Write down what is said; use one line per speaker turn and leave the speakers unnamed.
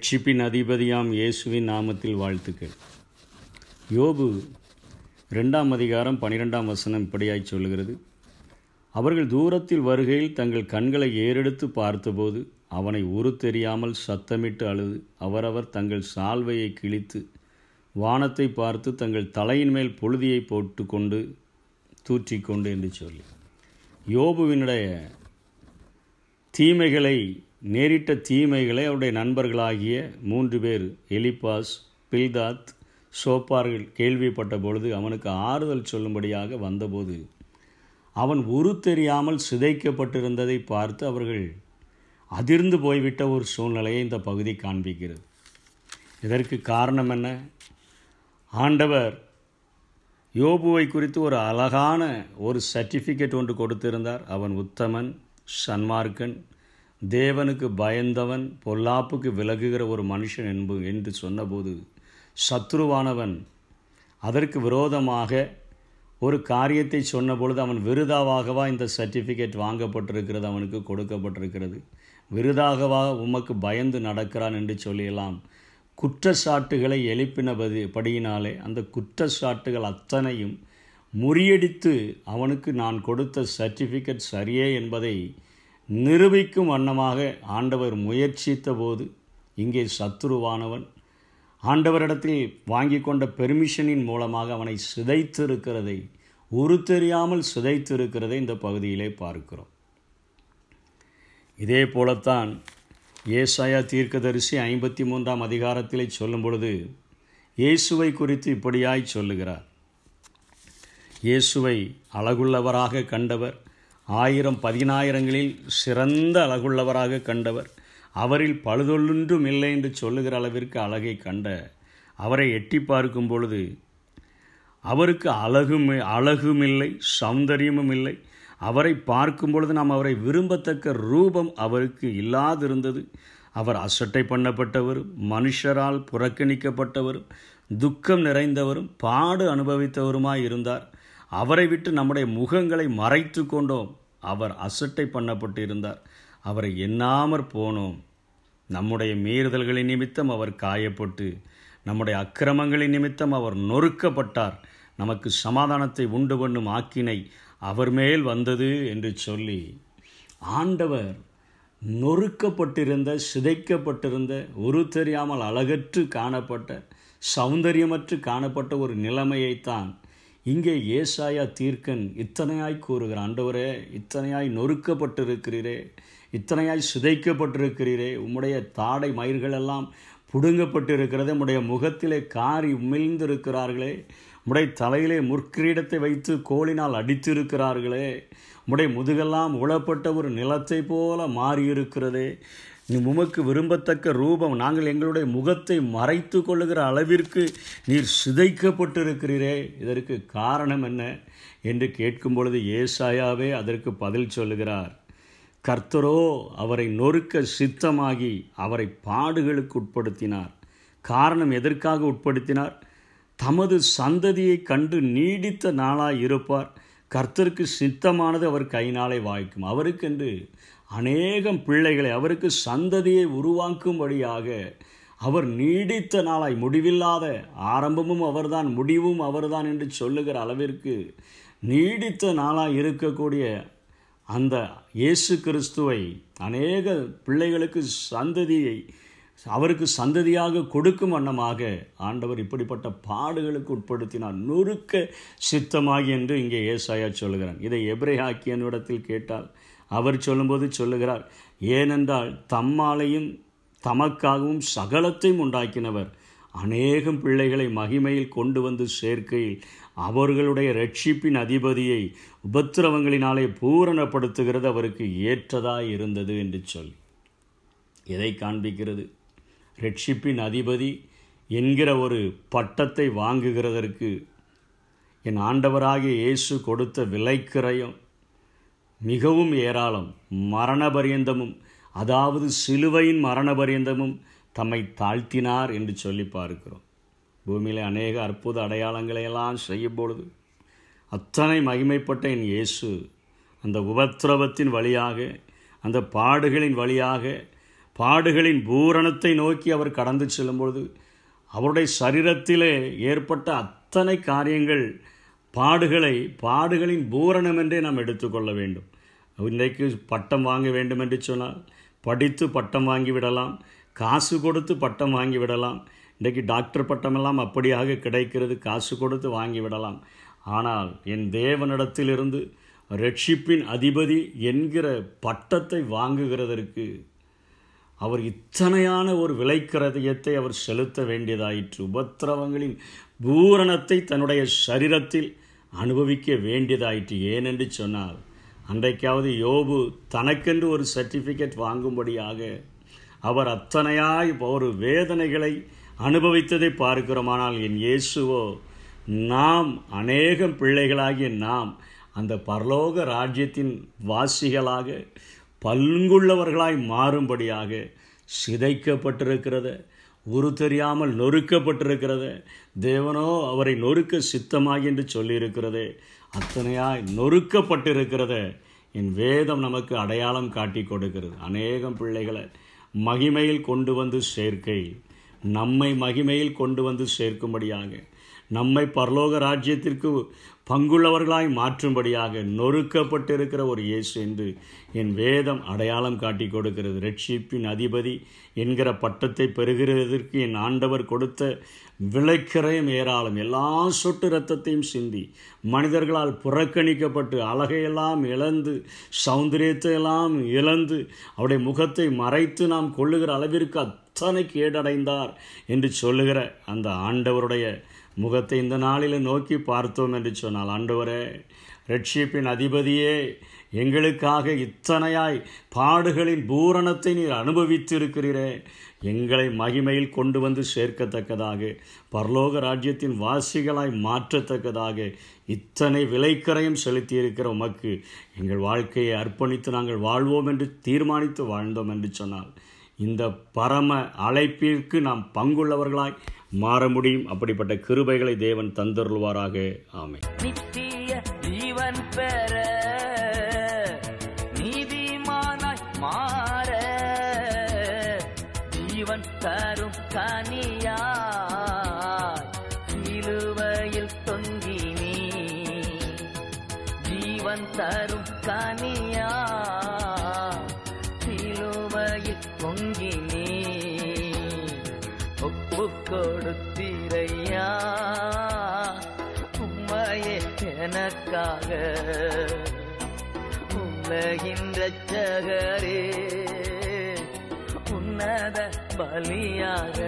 ரட்சிப்பின் அதிபதியாம் இயேசுவின் நாமத்தில் வாழ்த்துக்கள். யோபு ரெண்டாம் அதிகாரம் பனிரெண்டாம் வசனம் இப்படியாய் சொல்கிறது அவர்கள் தூரத்தில் வருகையில் தங்கள் கண்களை ஏறெடுத்து பார்த்தபோது அவனை உரு தெரியாமல் சத்தமிட்டு அழுது அவரவர் தங்கள் சால்வையை கிழித்து வானத்தை பார்த்து தங்கள் தலையின் மேல் புழுதியை போட்டுக்கொண்டு தூற்றிக்கொண்டு என்று சொல்லி. யோபுவினுடைய தீமைகளை நேரிட்ட தீமைகளை அவருடைய நண்பர்களாகிய மூன்று பேர் எலிபாஸ் பில்தாத் சோப்பார்கள் கேள்விப்பட்ட பொழுது அவனுக்கு ஆறுதல் சொல்லும்படியாக வந்தபோது அவன் உரு தெரியாமல் சிதைக்கப்பட்டிருந்ததை பார்த்து அவர்கள் அதிர்ந்து போய்விட்ட ஒரு சூழ்நிலையை இந்த பகுதி காண்பிக்கிறது. இதற்கு காரணம் என்ன? ஆண்டவர் யோபுவை குறித்து ஒரு அழகான ஒரு சர்டிஃபிகேட் ஒன்று கொடுத்திருந்தார். அவன் உத்தமன் சன்மார்க்கன் தேவனுக்கு பயந்தவன் பொல்லாப்புக்கு விலகுகிற ஒரு மனுஷன் என்பு என்று சொன்னபோது சத்ருவானவன் அதற்கு விரோதமாக ஒரு காரியத்தை சொன்னபொழுது அவன் விருதாவாகவா இந்த சர்டிஃபிகேட் வாங்கப்பட்டிருக்கிறது அவனுக்கு கொடுக்கப்பட்டிருக்கிறது. விருதாகவா உமக்கு பயந்து நடக்கிறான் என்று சொல்லியலாம் குற்றச்சாட்டுகளை எழுப்பினபது படியினாலே அந்த குற்றச்சாட்டுகள் அத்தனையும் முறியடித்து அவனுக்கு நான் கொடுத்த சர்டிஃபிகேட் சரியே என்பதை நிரூபிக்கும் வண்ணமாக ஆண்டவர் முயற்சித்த போது இங்கே சத்துருவானவன். ஆண்டவரிடத்தில் வாங்கி கொண்ட பெர்மிஷனின் மூலமாக அவனை சிதைத்திருக்கிறதை உரு தெரியாமல் சிதைத்திருக்கிறதை இந்த பகுதியிலே பார்க்கிறோம். இதே போலத்தான் ஏசாயா தீர்க்கதரிசி ஐம்பத்தி மூன்றாம் அதிகாரத்திலே சொல்லும் பொழுது இயேசுவை குறித்து இப்படியாய் சொல்லுகிறார். இயேசுவை அழகுள்ளவராக கண்டவர் ஆயிரம் பதினாயிரங்களில் சிறந்த அழகுள்ளவராக கண்டவர். அவரில் பழுதொல்லுன்றும் இல்லை என்று சொல்லுகிற அளவிற்கு அழகை கண்ட அவரை எட்டி பார்க்கும் பொழுது அவருக்கு அழகும் அழகும் இல்லை சௌந்தரியமும் இல்லை. அவரை பார்க்கும் பொழுது நாம் அவரை விரும்பத்தக்க ரூபம் அவருக்கு இல்லாதிருந்தது. அவர் அசட்டை பண்ணப்பட்டவரும் மனுஷரால் புறக்கணிக்கப்பட்டவரும் துக்கம் நிறைந்தவரும் பாடு அனுபவித்தவருமாய் இருந்தார் அவரை விட்டு நம்முடைய முகங்களை மறைத்து கொண்டோம். அவர் அசட்டை பண்ணப்பட்டு இருந்தார் அவரை எண்ணாமற் போனோம். நம்முடைய மீறுதல்களின் நிமித்தம் அவர் காயப்பட்டு நம்முடைய அக்கிரமங்களின் நிமித்தம் அவர் நொறுக்கப்பட்டார். நமக்கு சமாதானத்தை உண்டு பண்ணும் ஆக்கினை அவர் மேல் வந்தது என்று சொல்லி ஆண்டவர் நொறுக்கப்பட்டிருந்த சிதைக்கப்பட்டிருந்த ஒரு தெரியாமல் அழகற்று காணப்பட்ட சௌந்தரியமற்று காணப்பட்ட ஒரு நிலைமையைத்தான் இங்கே ஏசாயா தீர்க்கன் இத்தனையாய் கூறுகிற ஆண்டவரே இத்தனையாய் நொறுக்கப்பட்டிருக்கிறீரே இத்தனையாய் சிதைக்கப்பட்டிருக்கிறீரே உம்முடைய தாடை மயிர்களெல்லாம் புடுங்கப்பட்டிருக்கிறது உம்முடைய முகத்திலே காரி உமிழ்ந்திருக்கிறார்களே உம்முடைய தலையிலே முற்கிரீடத்தை வைத்து கோளினால் அடித்திருக்கிறார்களே உம்முடைய முதுகெல்லாம் உளப்பட்ட ஒரு நிலத்தை போல மாறியிருக்கிறதே நீ உமக்கு விரும்பத்தக்க ரூபம் நாங்கள் எங்களுடைய முகத்தை மறைத்து கொள்ளுகிற அளவிற்கு நீர் சிதைக்கப்பட்டிருக்கிறீரே. இதற்கு காரணம் என்ன என்று கேட்கும் பொழுது ஏசாயாவே அதற்கு பதில் சொல்லுகிறார். கர்த்தரோ அவரை நொறுக்க சித்தமாகி அவரை பாடுகளுக்கு உட்படுத்தினார். காரணம் எதற்காக உட்படுத்தினார்? தமது சந்ததியை கண்டு நீடித்த நாளாய் இருப்பார். கர்த்தருக்கு சித்தமானது அவர் கைனாலே வாய்க்கும். அவருக்கென்று அநேகம் பிள்ளைகளை அவருக்கு சந்ததியை உருவாக்கும்படியாக அவர் நீடித்த நாளாய் முடிவில்லாத ஆரம்பமும் அவர்தான் முடிவும் அவர்தான் என்று சொல்லுகிற அளவிற்கு நீடித்த நாளாய் இருக்கக்கூடிய அந்த இயேசு கிறிஸ்துவை அநேக பிள்ளைகளுக்கு சந்ததியை அவருக்கு சந்ததியாக கொடுக்கும் வண்ணமாக ஆண்டவர் இப்படிப்பட்ட பாடுகளுக்கு உட்படுத்தினார். நொறுக்க சித்தமாகி என்று இங்கே ஏசாயா சொல்கிறான் இதை எப்ரே ஆக்கியனிடத்தில் கேட்டால் அவர் சொல்லும்போது சொல்லுகிறார் ஏனென்றால் தம்மாலையும் தமக்காகவும் சகலத்தையும் உண்டாக்கினவர். அநேகம் பிள்ளைகளை மகிமையில் கொண்டு வந்து சேர்க்கையில் அவர்களுடைய ரட்சிப்பின் அதிபதியை உபத்திரவங்களினாலே பூரணப்படுத்துகிறது அவருக்கு ஏற்றதாய் இருந்தது என்று சொல் எதை காண்பிக்கிறது? ரட்சிப்பின் அதிபதி என்கிற ஒரு பட்டத்தை வாங்குகிறதற்கு என் ஆண்டவராகிய இயேசு கொடுத்த விலைக்கிரயம். மிகவும் ஏராளம். மரணபரியந்தமும் அதாவது சிலுவையின் மரணபரியந்தமும் தம்மை தாழ்த்தினார் என்று சொல்லி பார்க்கிறோம். பூமியில் அநேக அற்புத அடையாளங்களை எல்லாம் செய்யும் பொழுது அத்தனை மகிமைப்பட்ட என் இயேசு அந்த உபத்திரவத்தின் வழியாக அந்த பாடுகளின் வழியாக பாடுகளின் பூரணத்தை நோக்கி அவர் கடந்து செல்லும்பொழுது அவருடைய சரீரத்திலே ஏற்பட்ட அத்தனை காரியங்கள் பாடுகளை பாடுகளின் பூரணம் என்றே நாம் எடுத்துக்கொள்ள வேண்டும். இன்றைக்கு பட்டம் வாங்க வேண்டும் என்று சொன்னால் படித்து பட்டம் வாங்கி விடலாம் காசு கொடுத்து பட்டம் வாங்கி விடலாம். இன்றைக்கு டாக்டர் பட்டமெல்லாம் அப்படியாக கிடைக்கிறது காசு கொடுத்து வாங்கி விடலாம். ஆனால் என் தேவனிடத்திலிருந்து ரட்சிப்பின் அதிபதி என்கிற பட்டத்தை வாங்குகிறதற்கு அவர் இத்தனையான ஒரு விலைக்கிரதயத்தை அவர் செலுத்த வேண்டியதாயிற்று. உபத்திரவங்களின் பூரணத்தை தன்னுடைய சரீரத்தில் அனுபவிக்க வேண்டியதாயிற்று. ஏனென்று சொன்னால் அன்றைக்காவது யோபு தனக்கென்று ஒரு சர்டிஃபிகேட் வாங்கும்படியாக அவர் அத்தனையாய் ஒரு வேதனைகளை அனுபவித்ததை பார்க்கிறோமானால் என் இயேசுவோ நாம் அநேகம் பிள்ளைகளாகிய நாம் அந்த பரலோக ராஜ்யத்தின் வாசிகளாக பல்குள்ளவர்களாய் மாறும்படியாக சிதைக்கப்பட்டிருக்கிறத. குரு தெரியாமல் நொறுக்கப்பட்டிருக்கிறது. தேவனோ அவரை நொறுக்க சித்தமாகி என்று சொல்லியிருக்கிறது. அத்தனையாய் நொறுக்கப்பட்டிருக்கிறது. என் வேதம் நமக்கு அடையாளம் காட்டி கொடுக்கிறது. அநேகம் பிள்ளைகளை மகிமையில் கொண்டு வந்து சேர்க்கை. நம்மை மகிமையில் கொண்டு வந்து சேர்க்கும்படியாக நம்மை பரலோக ராஜ்யத்திற்கு பங்குள்ளவர்களாய் மாற்றும்படியாக நொறுக்கப்பட்டிருக்கிற ஒரு இயேசு என்று என் வேதம் அடையாளம் காட்டி கொடுக்கிறது. ரட்சிப்பின் அதிபதி என்கிற பட்டத்தை பெறுகிறதற்கு என் ஆண்டவர் கொடுத்த விளைக்கிறையும் ஏராளம். எல்லா சொட்டு இரத்தத்தையும் சிந்தி மனிதர்களால் புறக்கணிக்கப்பட்டு அழகையெல்லாம் இழந்து சௌந்தரியத்தை எல்லாம் இழந்து அவருடைய முகத்தை மறைத்து நாம் கொள்ளுகிற அளவிற்கு அத்தனை கேடடைந்தார் என்று சொல்லுகிற அந்த ஆண்டவருடைய முகத்தை இந்த நாளில் நோக்கி பார்த்தோம் என்று சொன்னால் ஆண்டவரே ரட்சிப்பின் அதிபதியே எங்களுக்காக இத்தனையாய் பாடுகளின் பூரணத்தை நீர் அனுபவித்திருக்கிறீரே. எங்களை மகிமையில் கொண்டு வந்து சேர்க்கத்தக்கதாக பரலோக ராஜ்யத்தின் வாசிகளாய் மாற்றத்தக்கதாக இத்தனை விலைக்கரையும் செலுத்தியிருக்கிற உமக்கு எங்கள் வாழ்க்கையை அர்ப்பணித்து நாங்கள் வாழ்வோம் என்று தீர்மானித்து வாழ்ந்தோம் என்று சொன்னால் இந்த பரம அழைப்பிற்கு நாம் பங்குள்ளவர்களாய் மாற முடியும். அப்படிப்பட்ட கிருபைகளை தேவன் தந்தருள்வாராக. ஆமை
நித்திய ஜீவன் பெற நீதிமானாய் மாற ஜீவன் தரும் கனியா சிலுவையில் தொங்கினி ஜீவன் தரும் கனியா எனக்காக உலகின் ரட்சகரே உன்னத பலியாக.